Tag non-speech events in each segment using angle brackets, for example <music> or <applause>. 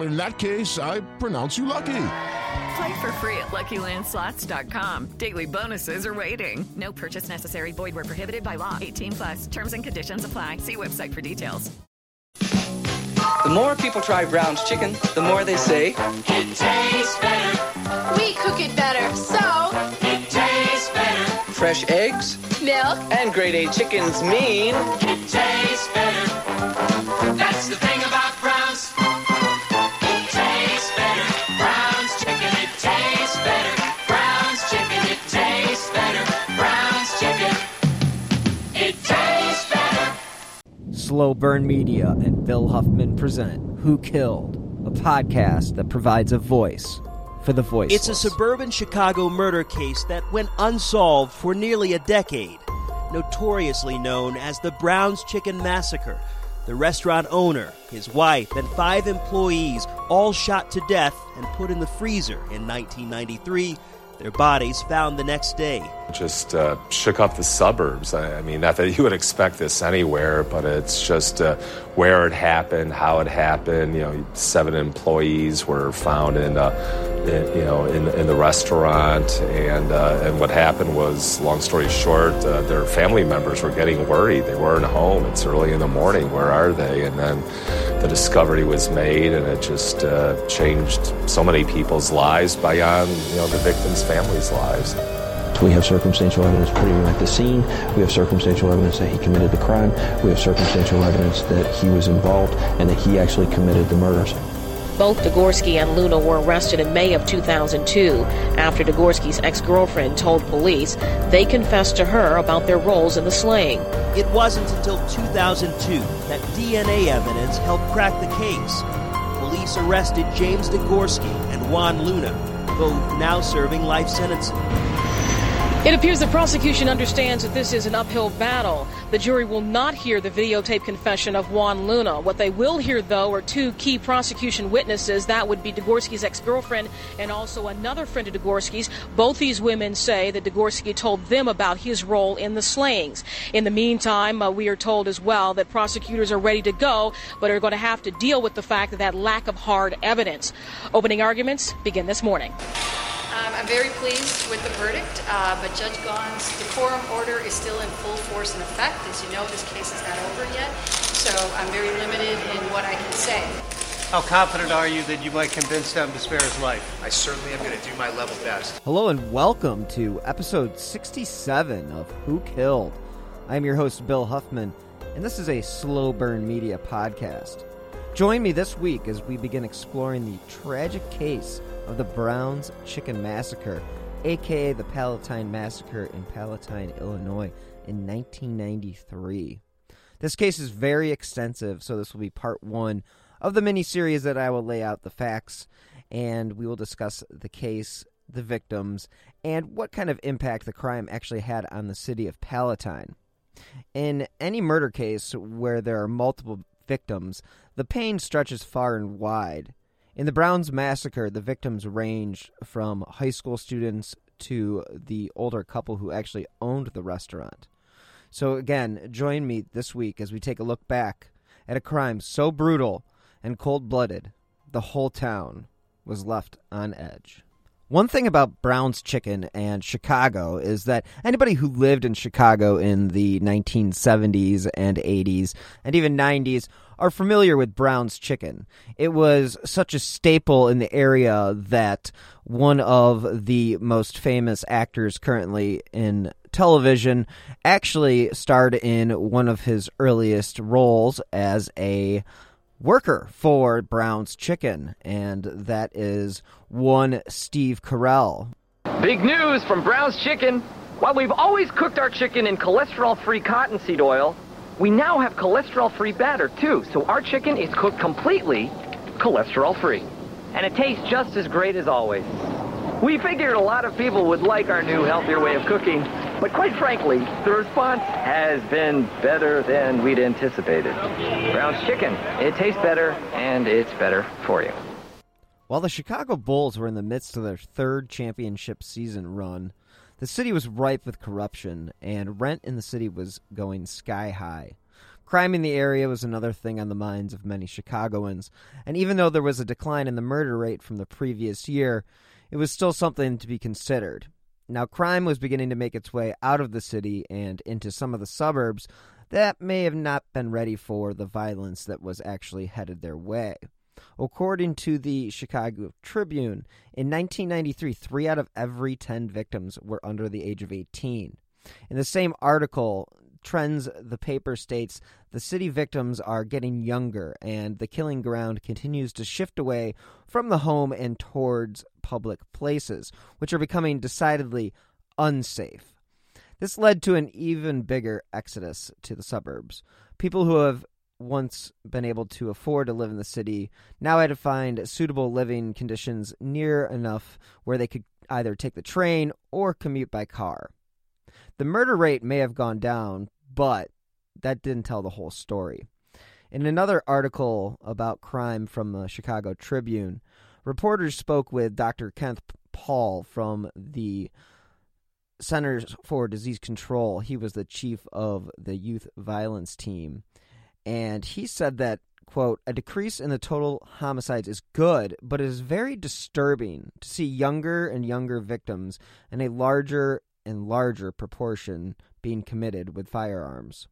In that case, I pronounce you lucky. Play for free at LuckyLandSlots.com. Daily bonuses are waiting. No purchase necessary. Void where prohibited by law. 18 plus. Terms and conditions apply. See website for details. The more people try Brown's chicken, the more they say it tastes better. We cook it better, so it tastes better. Fresh eggs, milk, and grade A chickens mean it tastes better. That's the thing about Slow Burn Media and Bill Huffman present Who Killed, a podcast that provides a voice for the voiceless. It's a suburban Chicago murder case that went unsolved for nearly a decade, notoriously known as the Brown's Chicken Massacre. The restaurant owner, his wife, and five employees all shot to death and put in the freezer in 1993 their bodies found the next day. Just uh, shook up the suburbs. I, I, mean, not that you would expect this anywhere, but it's just uh, where it happened, how it happened. You know, seven employees were found in, uh, you know, in, in, the restaurant, and uh, and what happened was, long story short, uh, their family members were getting worried. They weren't home. It's early in the morning. Where are they? And then the discovery was made, and it just uh, changed so many people's lives beyond you know the victims' families' lives. We have circumstantial evidence putting him at the scene. We have circumstantial evidence that he committed the crime. We have circumstantial evidence that he was involved and that he actually committed the murders. Both Degorski and Luna were arrested in May of 2002 after Degorski's ex-girlfriend told police they confessed to her about their roles in the slaying. It wasn't until 2002 that DNA evidence helped crack the case. Police arrested James Degorski and Juan Luna, both now serving life sentences. It appears the prosecution understands that this is an uphill battle. The jury will not hear the videotape confession of Juan Luna. What they will hear, though, are two key prosecution witnesses. That would be Degorski's ex-girlfriend and also another friend of Degorski's. Both these women say that Degorski told them about his role in the slayings. In the meantime, uh, we are told as well that prosecutors are ready to go, but are going to have to deal with the fact that that lack of hard evidence. Opening arguments begin this morning. I'm very pleased with the verdict, uh, but Judge Gaughan's decorum order is still in full force and effect. As you know, this case is not over yet, so I'm very limited in what I can say. How confident are you that you might convince them to spare his life? I certainly am going to do my level best. Hello and welcome to episode 67 of Who Killed. I'm your host, Bill Huffman, and this is a Slow Burn Media podcast. Join me this week as we begin exploring the tragic case of the Browns Chicken Massacre, aka the Palatine Massacre in Palatine, Illinois, in 1993. This case is very extensive, so this will be part one of the mini series that I will lay out the facts and we will discuss the case, the victims, and what kind of impact the crime actually had on the city of Palatine. In any murder case where there are multiple victims, the pain stretches far and wide. In the Browns massacre, the victims ranged from high school students to the older couple who actually owned the restaurant. So, again, join me this week as we take a look back at a crime so brutal and cold blooded, the whole town was left on edge. One thing about Brown's Chicken and Chicago is that anybody who lived in Chicago in the 1970s and 80s and even 90s are familiar with Brown's Chicken. It was such a staple in the area that one of the most famous actors currently in television actually starred in one of his earliest roles as a worker for Brown's Chicken, and that is one Steve Carell. Big news from Brown's Chicken. While we've always cooked our chicken in cholesterol-free cottonseed oil, we now have cholesterol-free batter too, so our chicken is cooked completely cholesterol-free. And it tastes just as great as always. We figured a lot of people would like our new healthier way of cooking, but quite frankly, the response has been better than we'd anticipated. Brown's Chicken, it tastes better, and it's better for you. While the Chicago Bulls were in the midst of their third championship season run, the city was ripe with corruption, and rent in the city was going sky high. Crime in the area was another thing on the minds of many Chicagoans, and even though there was a decline in the murder rate from the previous year, it was still something to be considered. Now, crime was beginning to make its way out of the city and into some of the suburbs that may have not been ready for the violence that was actually headed their way. According to the Chicago Tribune, in 1993, three out of every 10 victims were under the age of 18. In the same article, Trends, the paper states the city victims are getting younger and the killing ground continues to shift away from the home and towards public places, which are becoming decidedly unsafe. This led to an even bigger exodus to the suburbs. People who have once been able to afford to live in the city now had to find suitable living conditions near enough where they could either take the train or commute by car. The murder rate may have gone down, but that didn't tell the whole story. In another article about crime from the Chicago Tribune, reporters spoke with Dr. Kenneth Powell from the Centers for Disease Control. He was the chief of the youth violence team. And he said that, quote, a decrease in the total homicides is good, but it is very disturbing to see younger and younger victims and a larger and larger proportion being committed with firearms.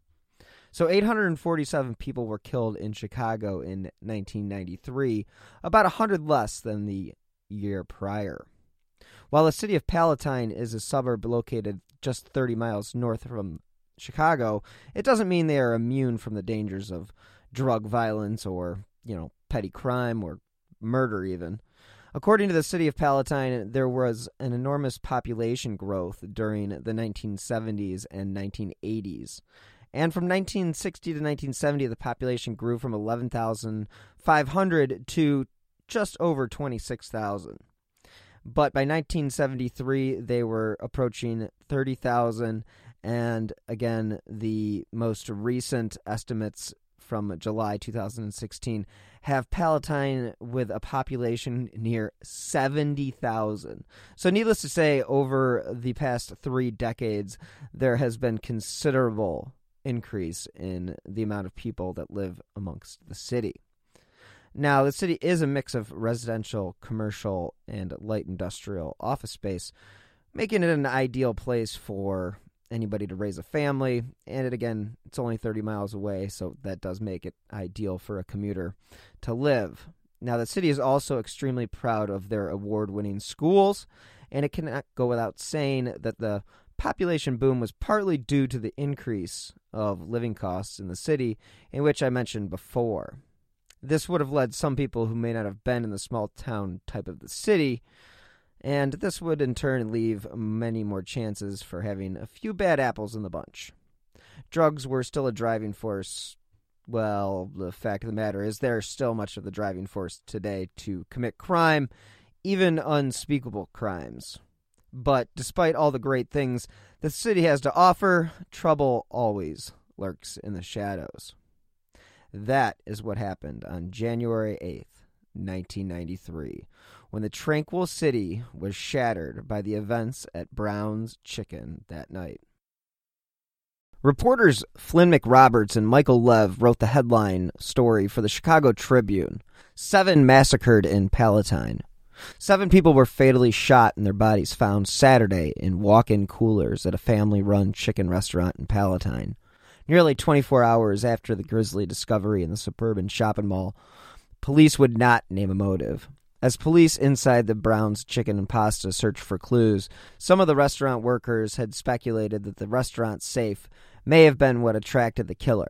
So 847 people were killed in Chicago in 1993, about 100 less than the year prior. While the city of Palatine is a suburb located just 30 miles north from Chicago, it doesn't mean they are immune from the dangers of drug violence or, you know, petty crime or murder even. According to the city of Palatine, there was an enormous population growth during the 1970s and 1980s. And from 1960 to 1970, the population grew from 11,500 to just over 26,000. But by 1973, they were approaching 30,000. And again, the most recent estimates from July 2016 have Palatine with a population near 70,000. So, needless to say, over the past three decades, there has been considerable increase in the amount of people that live amongst the city. Now, the city is a mix of residential, commercial, and light industrial office space, making it an ideal place for anybody to raise a family. And it, again, it's only 30 miles away, so that does make it ideal for a commuter to live. Now, the city is also extremely proud of their award winning schools, and it cannot go without saying that the population boom was partly due to the increase of living costs in the city, in which I mentioned before. This would have led some people who may not have been in the small town type of the city and this would in turn leave many more chances for having a few bad apples in the bunch. Drugs were still a driving force. Well, the fact of the matter is, there's still much of the driving force today to commit crime, even unspeakable crimes. But despite all the great things the city has to offer, trouble always lurks in the shadows. That is what happened on January 8th, 1993 when the tranquil city was shattered by the events at Brown's Chicken that night. Reporters Flynn McRoberts and Michael Lev wrote the headline story for the Chicago Tribune Seven Massacred in Palatine. Seven people were fatally shot and their bodies found Saturday in walk in coolers at a family run chicken restaurant in Palatine. Nearly 24 hours after the grisly discovery in the suburban shopping mall, police would not name a motive. As police inside the Brown's Chicken and Pasta searched for clues, some of the restaurant workers had speculated that the restaurant's safe may have been what attracted the killer.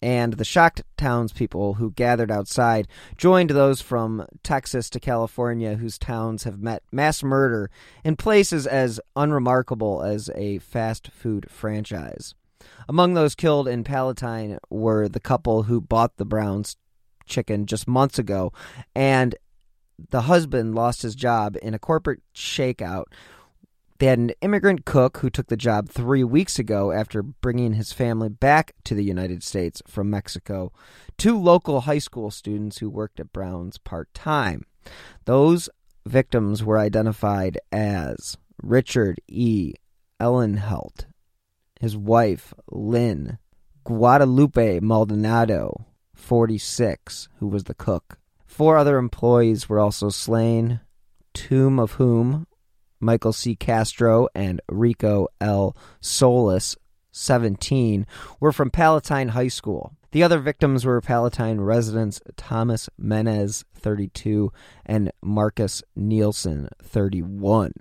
And the shocked townspeople who gathered outside joined those from Texas to California whose towns have met mass murder in places as unremarkable as a fast food franchise. Among those killed in Palatine were the couple who bought the Browns chicken just months ago, and the husband lost his job in a corporate shakeout. They had an immigrant cook who took the job three weeks ago after bringing his family back to the United States from Mexico. Two local high school students who worked at Brown's part time. Those victims were identified as Richard E. Ehlenfeldt, his wife, Lynn, Guadalupe Maldonado, 46, who was the cook. Four other employees were also slain, two of whom, Michael C. Castro and Rico L. Solis, 17, were from Palatine High School. The other victims were Palatine residents Thomas Mennes, 32, and Marcus Nellsen, 31.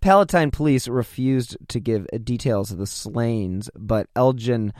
Palatine police refused to give details of the slayings, but Elgin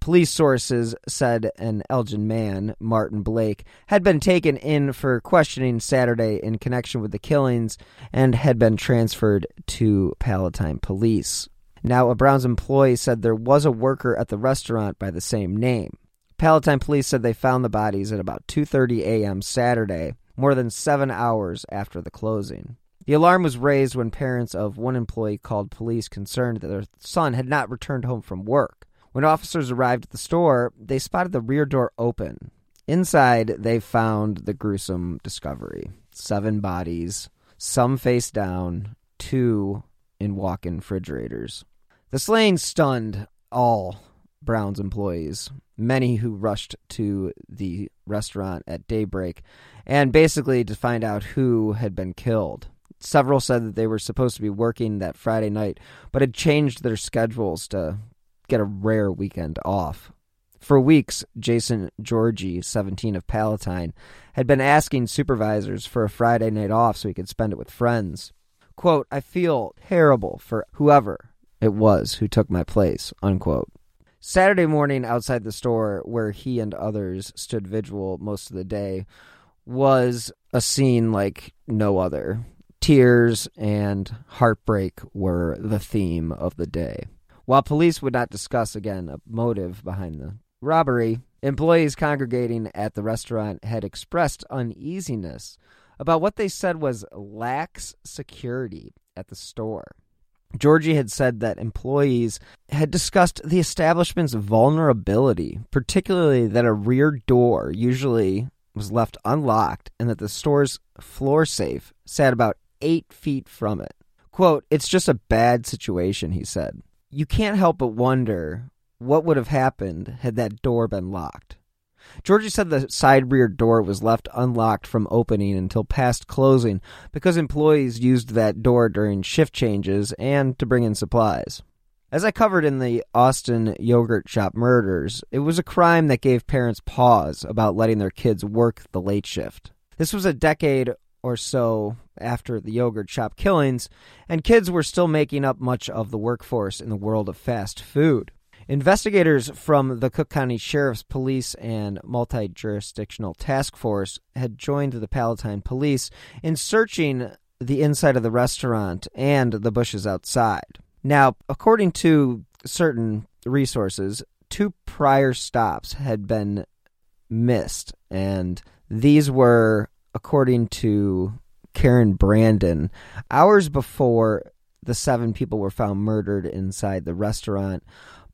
police sources said an Elgin man, Martin Blake, had been taken in for questioning Saturday in connection with the killings and had been transferred to Palatine police. Now, a Browns employee said there was a worker at the restaurant by the same name. Palatine police said they found the bodies at about 2:30 a.m. Saturday, more than 7 hours after the closing. The alarm was raised when parents of one employee called police concerned that their son had not returned home from work. When officers arrived at the store, they spotted the rear door open. Inside, they found the gruesome discovery seven bodies, some face down, two in walk in refrigerators. The slaying stunned all Brown's employees, many who rushed to the restaurant at daybreak, and basically to find out who had been killed. Several said that they were supposed to be working that Friday night, but had changed their schedules to get a rare weekend off. For weeks, Jason Georgie, 17 of Palatine, had been asking supervisors for a Friday night off so he could spend it with friends. Quote, I feel terrible for whoever it was who took my place, unquote. Saturday morning outside the store where he and others stood vigil most of the day was a scene like no other. Tears and heartbreak were the theme of the day. While police would not discuss again a motive behind the robbery, employees congregating at the restaurant had expressed uneasiness about what they said was lax security at the store. Georgie had said that employees had discussed the establishment's vulnerability, particularly that a rear door usually was left unlocked and that the store's floor safe sat about eight feet from it. Quote, It's just a bad situation, he said. You can't help but wonder what would have happened had that door been locked. Georgie said the side rear door was left unlocked from opening until past closing because employees used that door during shift changes and to bring in supplies. As I covered in the Austin yogurt shop murders, it was a crime that gave parents pause about letting their kids work the late shift. This was a decade or so after the yogurt shop killings, and kids were still making up much of the workforce in the world of fast food. Investigators from the Cook County Sheriff's Police and Multi Jurisdictional Task Force had joined the Palatine Police in searching the inside of the restaurant and the bushes outside. Now, according to certain resources, two prior stops had been missed, and these were, according to Karen Brandon, hours before the seven people were found murdered inside the restaurant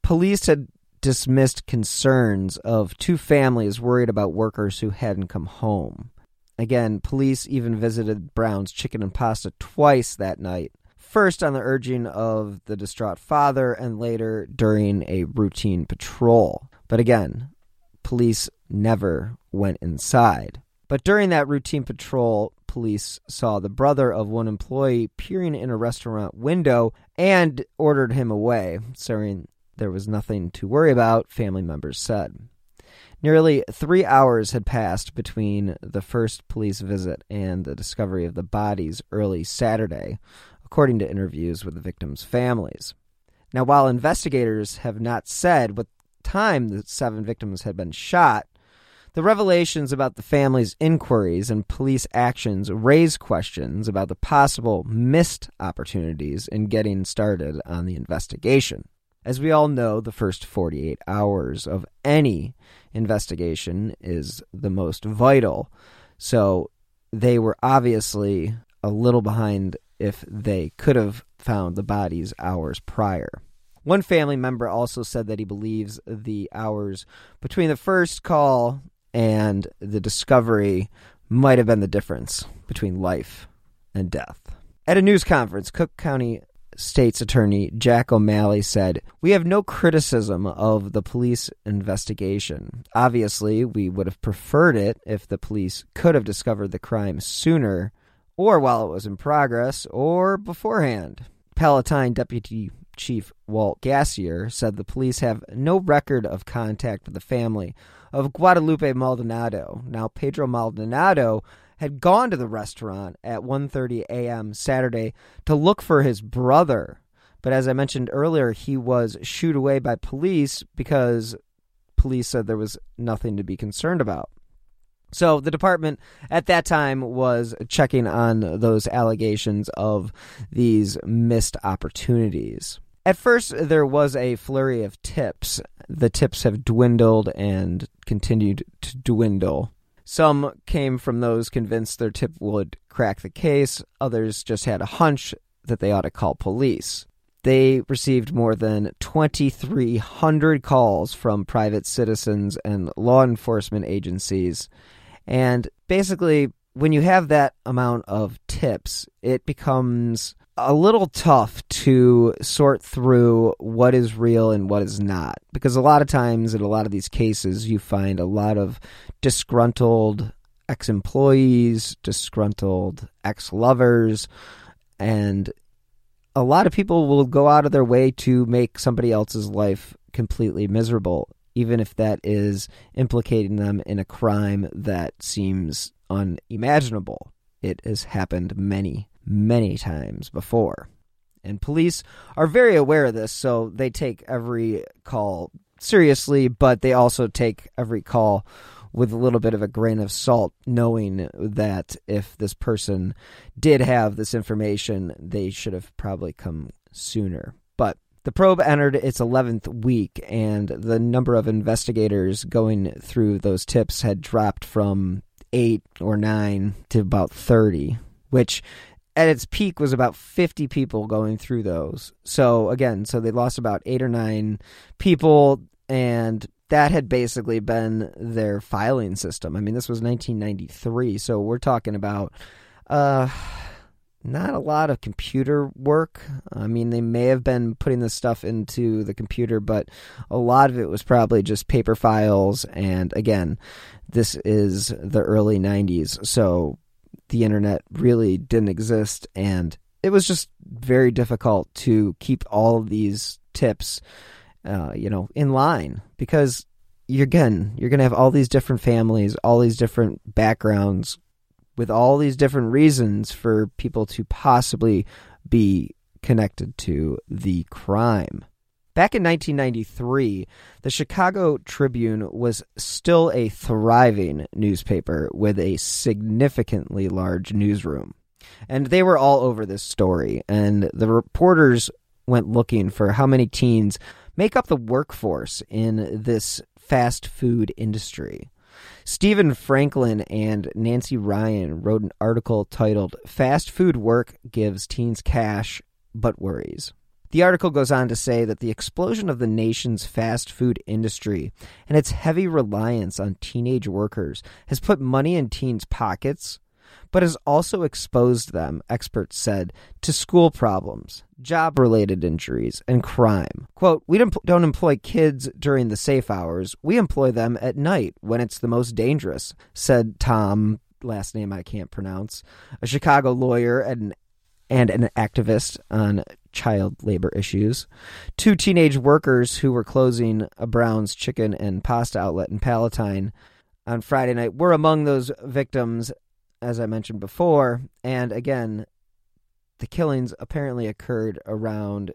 police had dismissed concerns of two families worried about workers who hadn't come home. Again, police even visited Brown's Chicken and Pasta twice that night. First on the urging of the distraught father, and later during a routine patrol. But again, police never went inside. But during that routine patrol, police saw the brother of one employee peering in a restaurant window and ordered him away, saying there was nothing to worry about, family members said. Nearly three hours had passed between the first police visit and the discovery of the bodies early Saturday, according to interviews with the victims' families. Now, while investigators have not said what time the seven victims had been shot, the revelations about the family's inquiries and police actions raise questions about the possible missed opportunities in getting started on the investigation. As we all know, the first 48 hours of any investigation is the most vital. So they were obviously a little behind if they could have found the bodies hours prior. One family member also said that he believes the hours between the first call and the discovery might have been the difference between life and death. At a news conference, Cook County State's Attorney Jack O'Malley said, We have no criticism of the police investigation. Obviously, we would have preferred it if the police could have discovered the crime sooner, or while it was in progress, or beforehand. Palatine Deputy Chief Walt Gasior said the police have no record of contact with the family of Guadalupe Maldonado. Now, Pedro Maldonado had gone to the restaurant at 1:30 a.m. Saturday to look for his brother. But as I mentioned earlier, he was shooed away by police because police said there was nothing to be concerned about. So the department at that time was checking on those allegations of these missed opportunities. At first, there was a flurry of tips. The tips have dwindled and continued to dwindle. Some came from those convinced their tip would crack the case, others just had a hunch that they ought to call police. They received more than 2,300 calls from private citizens and law enforcement agencies. And basically, when you have that amount of tips, it becomes a little tough to sort through what is real and what is not. Because a lot of times in a lot of these cases, you find a lot of disgruntled ex employees, disgruntled ex lovers, and a lot of people will go out of their way to make somebody else's life completely miserable, even if that is implicating them in a crime that seems unimaginable. It has happened many, many times before. And police are very aware of this, so they take every call seriously, but they also take every call with a little bit of a grain of salt, knowing that if this person did have this information, they should have probably come sooner. But the probe entered its 11th week, and the number of investigators going through those tips had dropped from eight or nine to about 30, which at its peak was about 50 people going through those. So again, so they lost about 8 or 9 people and that had basically been their filing system. I mean, this was 1993, so we're talking about uh not a lot of computer work. I mean, they may have been putting this stuff into the computer, but a lot of it was probably just paper files. And again, this is the early 90s, so the internet really didn't exist. And it was just very difficult to keep all of these tips, uh, you know, in line because you're again, you're going to have all these different families, all these different backgrounds with all these different reasons for people to possibly be connected to the crime. Back in 1993, the Chicago Tribune was still a thriving newspaper with a significantly large newsroom. And they were all over this story, and the reporters went looking for how many teens make up the workforce in this fast food industry. Stephen Franklin and Nancy Ryan wrote an article titled Fast Food Work Gives Teens Cash But Worries. The article goes on to say that the explosion of the nation's fast food industry and its heavy reliance on teenage workers has put money in teens' pockets, but has also exposed them, experts said, to school problems, job related injuries, and crime. Quote, We don't, employ kids during the safe hours, we employ them at night when it's the most dangerous, said Tom last name I can't pronounce, a Chicago lawyer and and an activist on child labor issues, two teenage workers who were closing a Brown's chicken and pasta outlet in Palatine on Friday night were among those victims, as I mentioned before. And again, the killings apparently occurred around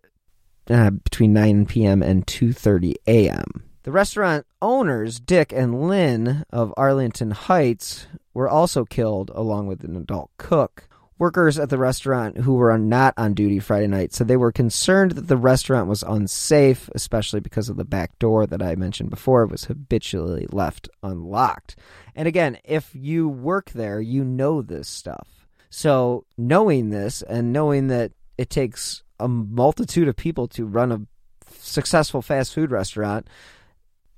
uh, between 9 p.m. and 2:30 a.m. The restaurant owners, Dick and Lynn of Arlington Heights, were also killed along with an adult cook. Workers at the restaurant who were not on duty Friday night said they were concerned that the restaurant was unsafe, especially because of the back door that I mentioned before was habitually left unlocked. And again, if you work there, you know this stuff. So, knowing this and knowing that it takes a multitude of people to run a successful fast food restaurant,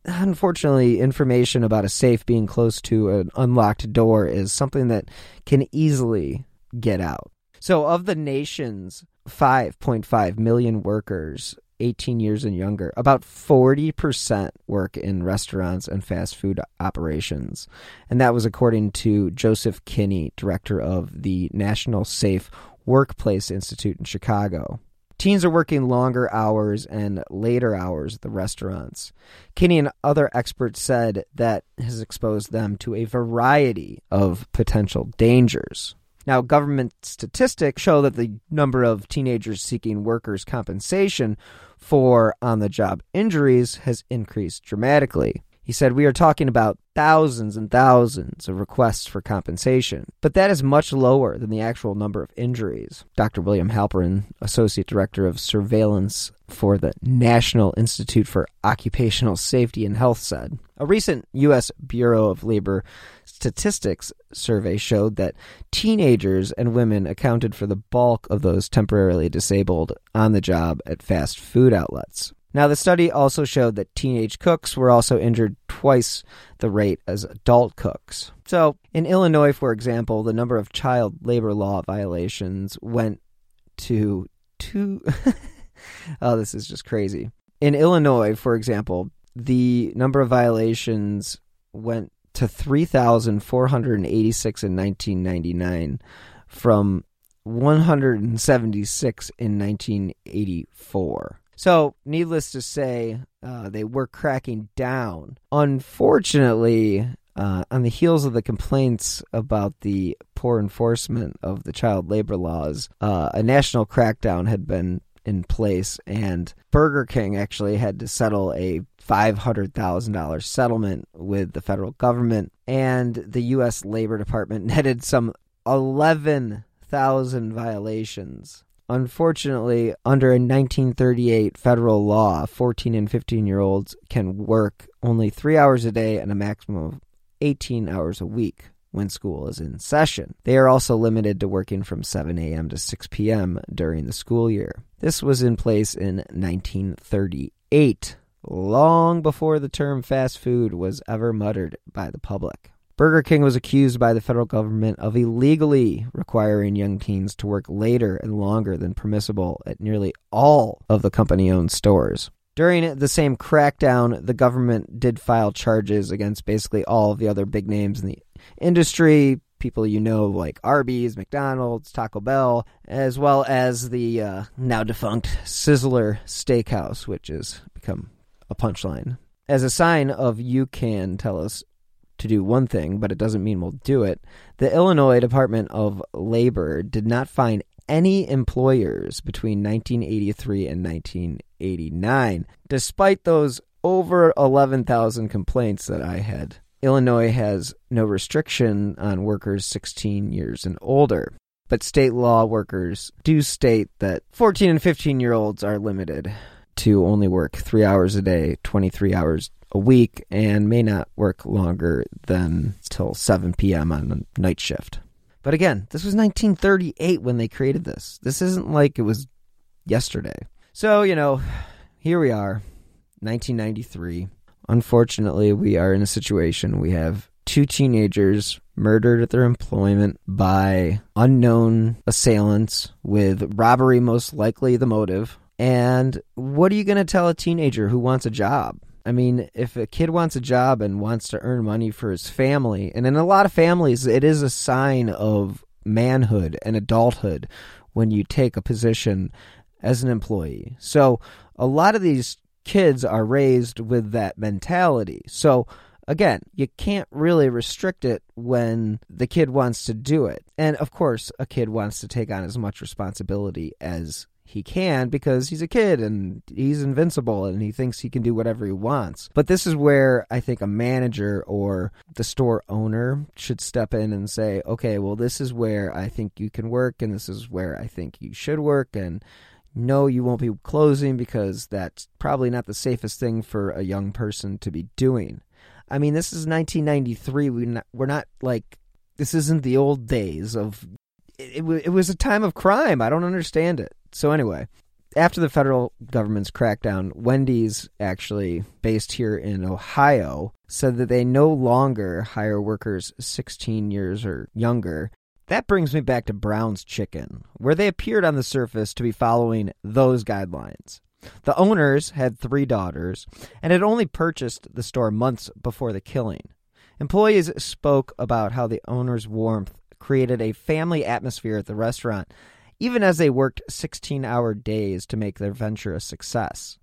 unfortunately, information about a safe being close to an unlocked door is something that can easily get out. So, of the nation's 5.5 million workers 18 years and younger, about 40% work in restaurants and fast food operations. And that was according to Joseph Kinney, director of the National Safe Workplace Institute in Chicago. Teens are working longer hours and later hours at the restaurants. Kinney and other experts said that has exposed them to a variety of potential dangers. Now, government statistics show that the number of teenagers seeking workers' compensation for on the job injuries has increased dramatically. He said, We are talking about thousands and thousands of requests for compensation, but that is much lower than the actual number of injuries. Dr. William Halperin, Associate Director of Surveillance for the National Institute for Occupational Safety and Health, said. A recent U.S. Bureau of Labor Statistics survey showed that teenagers and women accounted for the bulk of those temporarily disabled on the job at fast food outlets. Now, the study also showed that teenage cooks were also injured twice the rate as adult cooks. So, in Illinois, for example, the number of child labor law violations went to two. <laughs> oh, this is just crazy. In Illinois, for example, the number of violations went to 3,486 in 1999 from 176 in 1984. So, needless to say, uh, they were cracking down. Unfortunately, uh, on the heels of the complaints about the poor enforcement of the child labor laws, uh, a national crackdown had been in place, and Burger King actually had to settle a $500,000 settlement with the federal government, and the U.S. Labor Department <laughs> netted some 11,000 violations. Unfortunately, under a 1938 federal law, 14 and 15 year olds can work only three hours a day and a maximum of 18 hours a week when school is in session. They are also limited to working from 7 a.m. to 6 p.m. during the school year. This was in place in 1938, long before the term fast food was ever muttered by the public. Burger King was accused by the federal government of illegally requiring young teens to work later and longer than permissible at nearly all of the company owned stores. During the same crackdown, the government did file charges against basically all of the other big names in the industry, people you know like Arby's, McDonald's, Taco Bell, as well as the uh, now defunct Sizzler Steakhouse, which has become a punchline. As a sign of you can tell us to do one thing, but it doesn't mean we'll do it, the Illinois Department of Labor did not find any employers between 1983 and 1989, despite those over 11,000 complaints that I had. Illinois has no restriction on workers 16 years and older, but state law workers do state that 14 and 15 year olds are limited to only work three hours a day, 23 hours a week and may not work longer than till 7 p.m. on a night shift. But again, this was 1938 when they created this. This isn't like it was yesterday. So, you know, here we are, 1993. Unfortunately, we are in a situation we have two teenagers murdered at their employment by unknown assailants with robbery most likely the motive. And what are you going to tell a teenager who wants a job? I mean, if a kid wants a job and wants to earn money for his family, and in a lot of families, it is a sign of manhood and adulthood when you take a position as an employee. So a lot of these kids are raised with that mentality. So again, you can't really restrict it when the kid wants to do it. And of course, a kid wants to take on as much responsibility as he can because he's a kid and he's invincible and he thinks he can do whatever he wants. But this is where I think a manager or the store owner should step in and say, okay, well, this is where I think you can work and this is where I think you should work. And no, you won't be closing because that's probably not the safest thing for a young person to be doing. I mean, this is 1993. We we're not like this isn't the old days of it, it, was a time of crime. I don't understand it. So anyway, after the federal government's crackdown, Wendy's actually based here in Ohio said that they no longer hire workers 16 years or younger. That brings me back to Brown's Chicken, where they appeared on the surface to be following those guidelines. The owners had three daughters and had only purchased the store months before the killing. Employees spoke about how the owner's warmth created a family atmosphere at the restaurant, even as they worked 16 hour days to make their venture a success.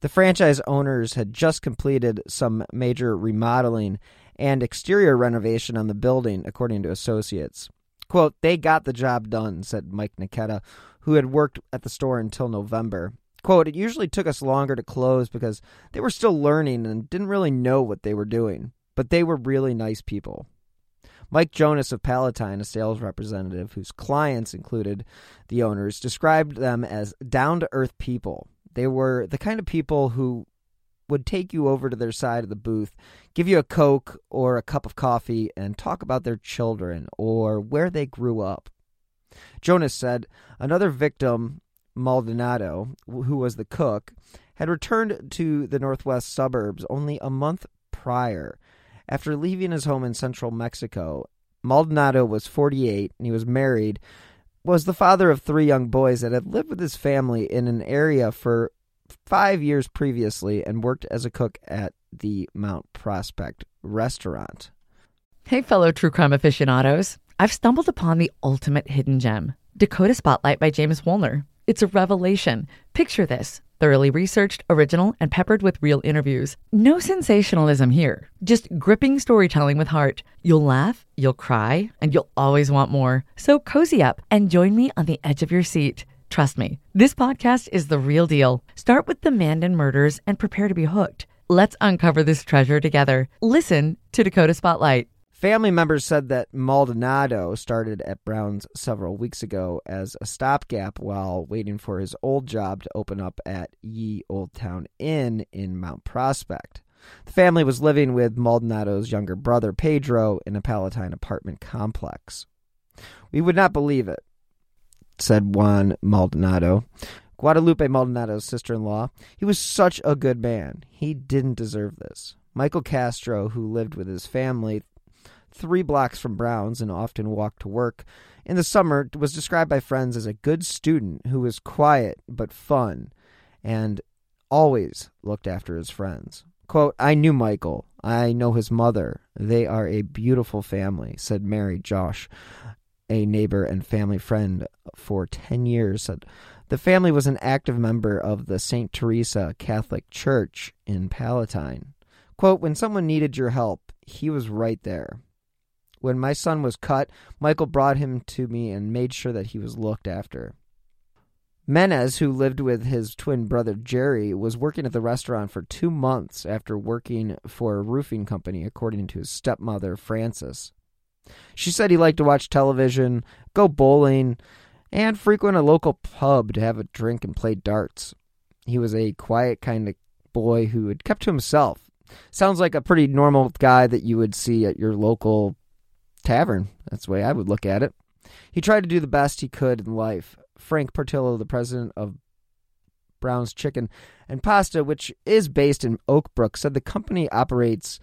The franchise owners had just completed some major remodeling and exterior renovation on the building, according to associates. Quote, they got the job done, said Mike Niketa, who had worked at the store until November. Quote, it usually took us longer to close because they were still learning and didn't really know what they were doing, but they were really nice people. Mike Jonas of Palatine, a sales representative whose clients included the owners, described them as down to earth people. They were the kind of people who would take you over to their side of the booth, give you a Coke or a cup of coffee, and talk about their children or where they grew up. Jonas said another victim Maldonado, who was the cook, had returned to the northwest suburbs only a month prior. After leaving his home in central Mexico, Maldonado was 48 and he was married, was the father of three young boys that had lived with his family in an area for five years previously and worked as a cook at the Mount Prospect restaurant. Hey, fellow true crime aficionados. I've stumbled upon the ultimate hidden gem Dakota Spotlight by James Wolner. It's a revelation. Picture this thoroughly researched, original, and peppered with real interviews. No sensationalism here, just gripping storytelling with heart. You'll laugh, you'll cry, and you'll always want more. So cozy up and join me on the edge of your seat. Trust me, this podcast is the real deal. Start with the Mandan murders and prepare to be hooked. Let's uncover this treasure together. Listen to Dakota Spotlight. Family members said that Maldonado started at Brown's several weeks ago as a stopgap while waiting for his old job to open up at Ye Old Town Inn in Mount Prospect. The family was living with Maldonado's younger brother Pedro in a Palatine apartment complex. We would not believe it, said Juan Maldonado. Guadalupe Maldonado's sister in law. He was such a good man. He didn't deserve this. Michael Castro, who lived with his family three blocks from Brown's and often walked to work. In the summer, was described by friends as a good student who was quiet but fun and always looked after his friends. Quote, I knew Michael. I know his mother. They are a beautiful family, said Mary Josh, a neighbor and family friend for 10 years. Said the family was an active member of the St. Theresa Catholic Church in Palatine. Quote, when someone needed your help, he was right there. When my son was cut, Michael brought him to me and made sure that he was looked after. Mennes, who lived with his twin brother Jerry, was working at the restaurant for two months after working for a roofing company, according to his stepmother, Frances. She said he liked to watch television, go bowling, and frequent a local pub to have a drink and play darts. He was a quiet kind of boy who had kept to himself. Sounds like a pretty normal guy that you would see at your local tavern. That's the way I would look at it. He tried to do the best he could in life. Frank Portillo, the president of Brown's Chicken and Pasta, which is based in Oak Brook, said the company operates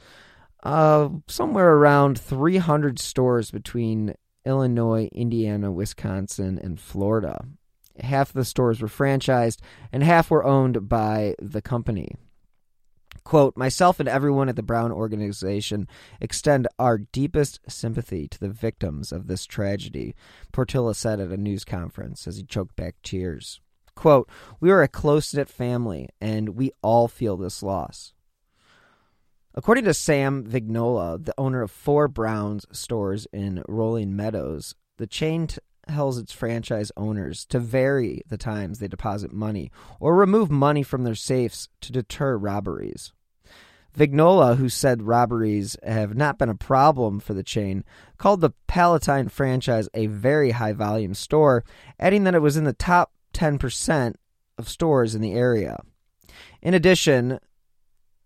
uh, somewhere around 300 stores between Illinois, Indiana, Wisconsin, and Florida. Half the stores were franchised, and half were owned by the company. Quote, myself and everyone at the Brown organization extend our deepest sympathy to the victims of this tragedy, Portillo said at a news conference as he choked back tears. Quote, we are a close knit family and we all feel this loss. According to Sam Vignola, the owner of four Browns stores in Rolling Meadows, the chain tells its franchise owners to vary the times they deposit money or remove money from their safes to deter robberies. Vignola, who said robberies have not been a problem for the chain, called the Palatine franchise a very high volume store, adding that it was in the top 10% of stores in the area. In addition,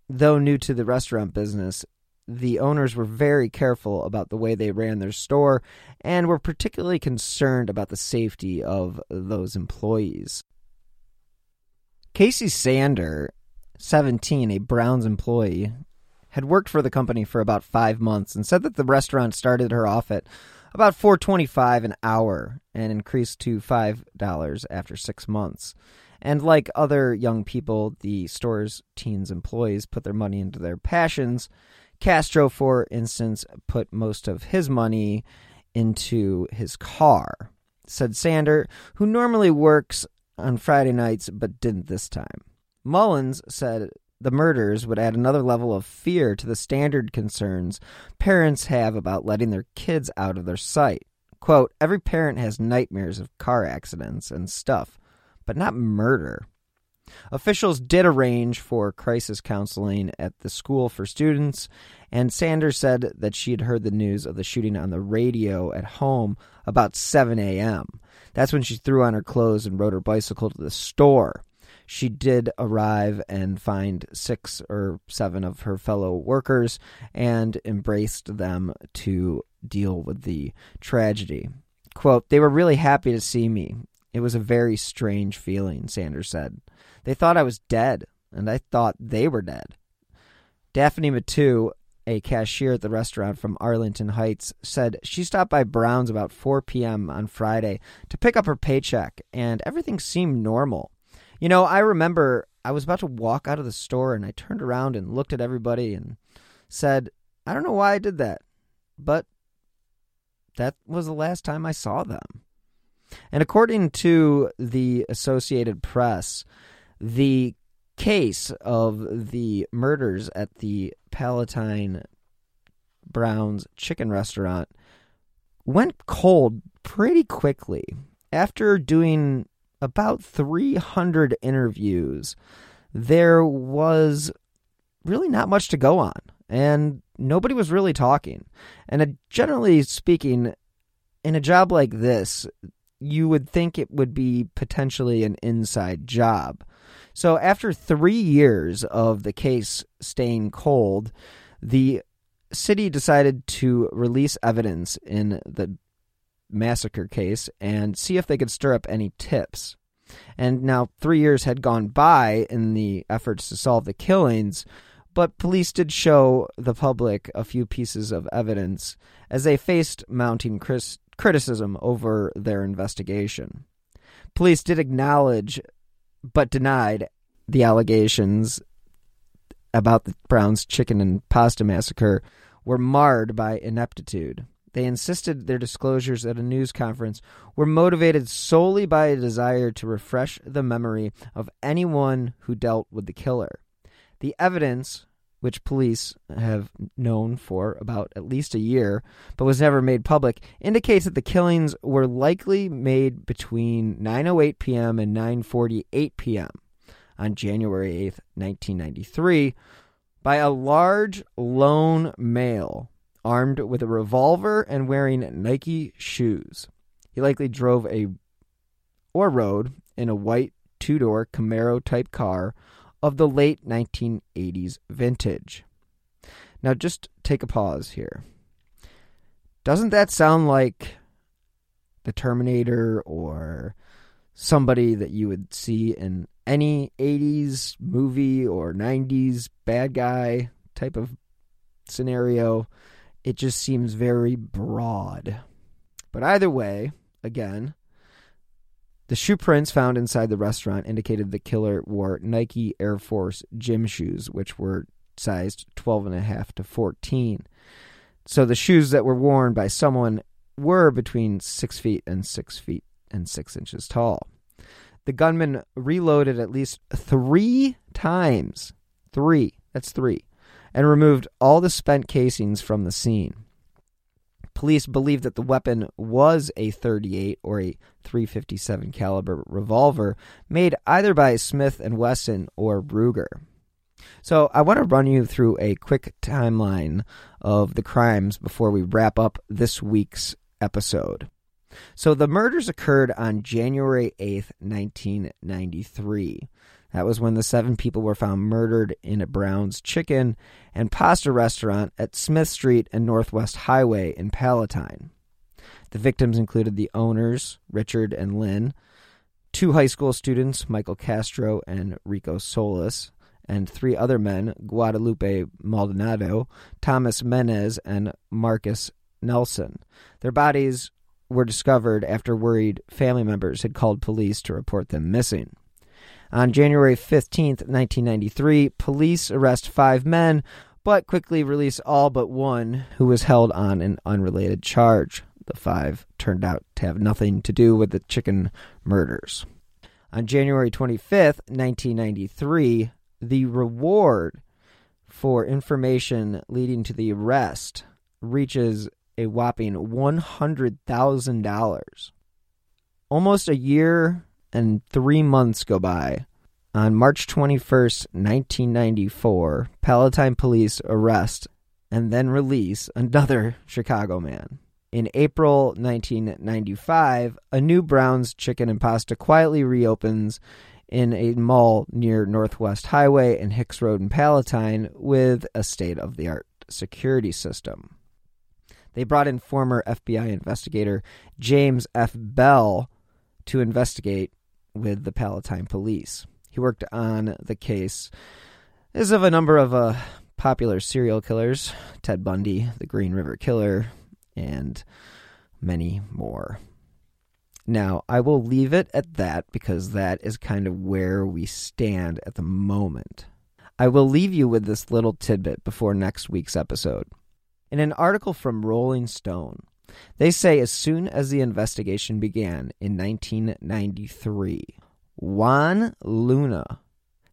though new to the restaurant business, the owners were very careful about the way they ran their store and were particularly concerned about the safety of those employees. Casey Sander, 17, a Browns employee, had worked for the company for about 5 months and said that the restaurant started her off at about 425 an hour and increased to $5 after 6 months. And like other young people, the store's teens employees put their money into their passions Castro, for instance, put most of his money into his car, said Sander, who normally works on Friday nights but didn't this time. Mullins said the murders would add another level of fear to the standard concerns parents have about letting their kids out of their sight. Quote, every parent has nightmares of car accidents and stuff, but not murder. Officials did arrange for crisis counseling at the school for students, and Sanders said that she had heard the news of the shooting on the radio at home about 7 a.m. That's when she threw on her clothes and rode her bicycle to the store. She did arrive and find six or seven of her fellow workers and embraced them to deal with the tragedy. Quote, They were really happy to see me. It was a very strange feeling, Sanders said. They thought I was dead, and I thought they were dead. Daphne Matu, a cashier at the restaurant from Arlington Heights, said she stopped by Brown's about 4 p.m. on Friday to pick up her paycheck, and everything seemed normal. You know, I remember I was about to walk out of the store, and I turned around and looked at everybody and said, I don't know why I did that, but that was the last time I saw them. And according to the Associated Press, the case of the murders at the Palatine Brown's chicken restaurant went cold pretty quickly. After doing about 300 interviews, there was really not much to go on, and nobody was really talking. And uh, generally speaking, in a job like this, you would think it would be potentially an inside job. So, after three years of the case staying cold, the city decided to release evidence in the massacre case and see if they could stir up any tips. And now, three years had gone by in the efforts to solve the killings, but police did show the public a few pieces of evidence as they faced mounting criticism over their investigation. Police did acknowledge but denied the allegations about the Browns chicken and pasta massacre were marred by ineptitude. They insisted their disclosures at a news conference were motivated solely by a desire to refresh the memory of anyone who dealt with the killer. The evidence which police have known for about at least a year, but was never made public, indicates that the killings were likely made between 9:08 p.m. and 9:48 p.m. on January 8th, 1993, by a large lone male armed with a revolver and wearing Nike shoes. He likely drove a or rode in a white two-door Camaro type car of the late 1980s vintage. Now, just take a pause here. Doesn't that sound like the Terminator or somebody that you would see in any 80s movie or 90s bad guy type of scenario? It just seems very broad. But either way, again, The shoe prints found inside the restaurant indicated the killer wore Nike Air Force gym shoes, which were sized 12 and a half to 14. So the shoes that were worn by someone were between six feet and six feet and six inches tall. The gunman reloaded at least three times. Three. That's three. And removed all the spent casings from the scene. Police believe that the weapon was a 38 or a 357 caliber revolver made either by Smith and Wesson or Ruger. So, I want to run you through a quick timeline of the crimes before we wrap up this week's episode. So, the murders occurred on January 8th, 1993. That was when the seven people were found murdered in a Brown's Chicken and Pasta restaurant at Smith Street and Northwest Highway in Palatine. The victims included the owners, Richard and Lynn, two high school students, Michael Castro and Rico Solis, and three other men, Guadalupe Maldonado, Thomas Mennes, and Marcus Nellsen. Their bodies were discovered after worried family members had called police to report them missing. On January 15th, 1993, police arrest five men, but quickly release all but one who was held on an unrelated charge. The five turned out to have nothing to do with the chicken murders. On January 25th, 1993, the reward for information leading to the arrest reaches a whopping $100,000. Almost a year and three months go by. On March 21st, 1994, Palatine police arrest and then release another <laughs> Chicago man. In April 1995, a new Brown's Chicken and Pasta quietly reopens in a mall near Northwest Highway and Hicks Road in Palatine with a state of the art security system. They brought in former FBI investigator James F. Bell to investigate with the Palatine police. He worked on the case as of a number of uh, popular serial killers Ted Bundy, the Green River Killer, and many more. Now, I will leave it at that because that is kind of where we stand at the moment. I will leave you with this little tidbit before next week's episode. In an article from Rolling Stone, they say as soon as the investigation began in 1993, Juan Luna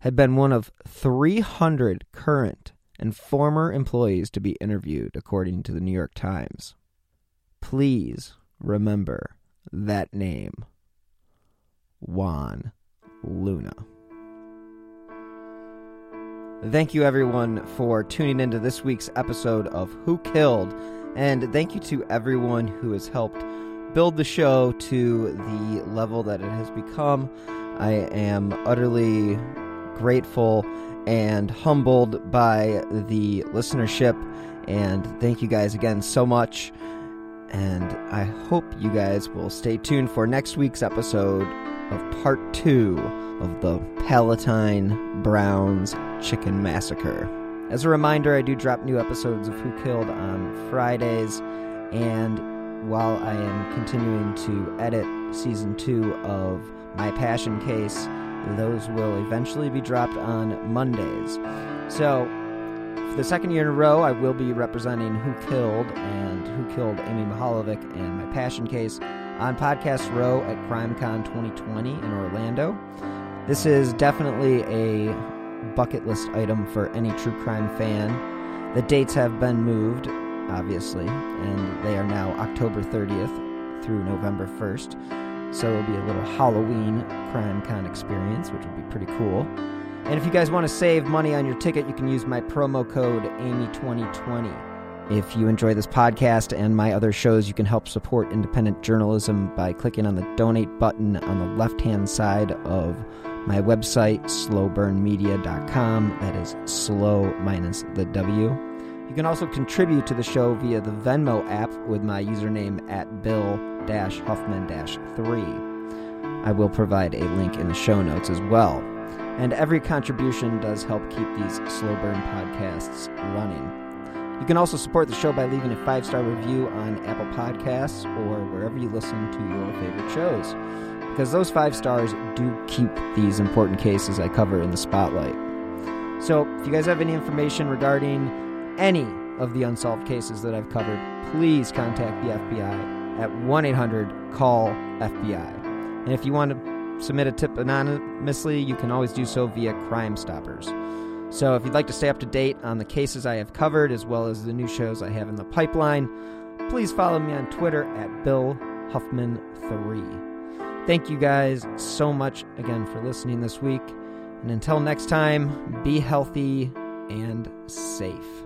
had been one of 300 current and former employees to be interviewed, according to the New York Times. Please remember that name Juan Luna. Thank you, everyone, for tuning into this week's episode of Who Killed. And thank you to everyone who has helped build the show to the level that it has become. I am utterly grateful and humbled by the listenership. And thank you guys again so much. And I hope you guys will stay tuned for next week's episode of part two of the Palatine Browns Chicken Massacre. As a reminder, I do drop new episodes of Who Killed on Fridays, and while I am continuing to edit season two of My Passion Case, those will eventually be dropped on Mondays. So, for the second year in a row, I will be representing Who Killed and Who Killed Amy Mihaljevic and My Passion Case on Podcast Row at CrimeCon 2020 in Orlando. This is definitely a bucket list item for any true crime fan. The dates have been moved, obviously, and they are now October 30th through November 1st. So it'll be a little Halloween crime con experience, which will be pretty cool. And if you guys want to save money on your ticket, you can use my promo code AMY2020. If you enjoy this podcast and my other shows, you can help support independent journalism by clicking on the donate button on the left hand side of my website, slowburnmedia.com. That is slow minus the W. You can also contribute to the show via the Venmo app with my username at Bill Huffman 3. I will provide a link in the show notes as well. And every contribution does help keep these slow burn podcasts running. You can also support the show by leaving a five star review on Apple Podcasts or wherever you listen to your favorite shows, because those five stars do keep these important cases I cover in the spotlight. So, if you guys have any information regarding any of the unsolved cases that I've covered, please contact the FBI at 1 800 CALL FBI. And if you want to submit a tip anonymously, you can always do so via Crime Stoppers. So if you'd like to stay up to date on the cases I have covered, as well as the new shows I have in the pipeline, please follow me on Twitter at Bill Huffman3. Thank you guys so much again for listening this week. And until next time, be healthy and safe.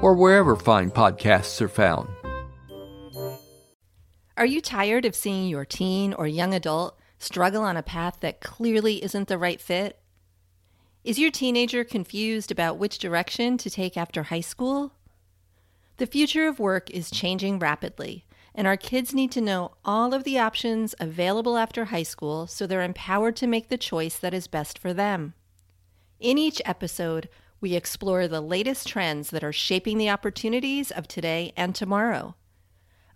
or wherever fine podcasts are found. Are you tired of seeing your teen or young adult struggle on a path that clearly isn't the right fit? Is your teenager confused about which direction to take after high school? The future of work is changing rapidly, and our kids need to know all of the options available after high school so they're empowered to make the choice that is best for them. In each episode, we explore the latest trends that are shaping the opportunities of today and tomorrow.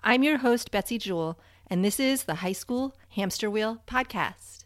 I'm your host, Betsy Jewell, and this is the High School Hamster Wheel Podcast.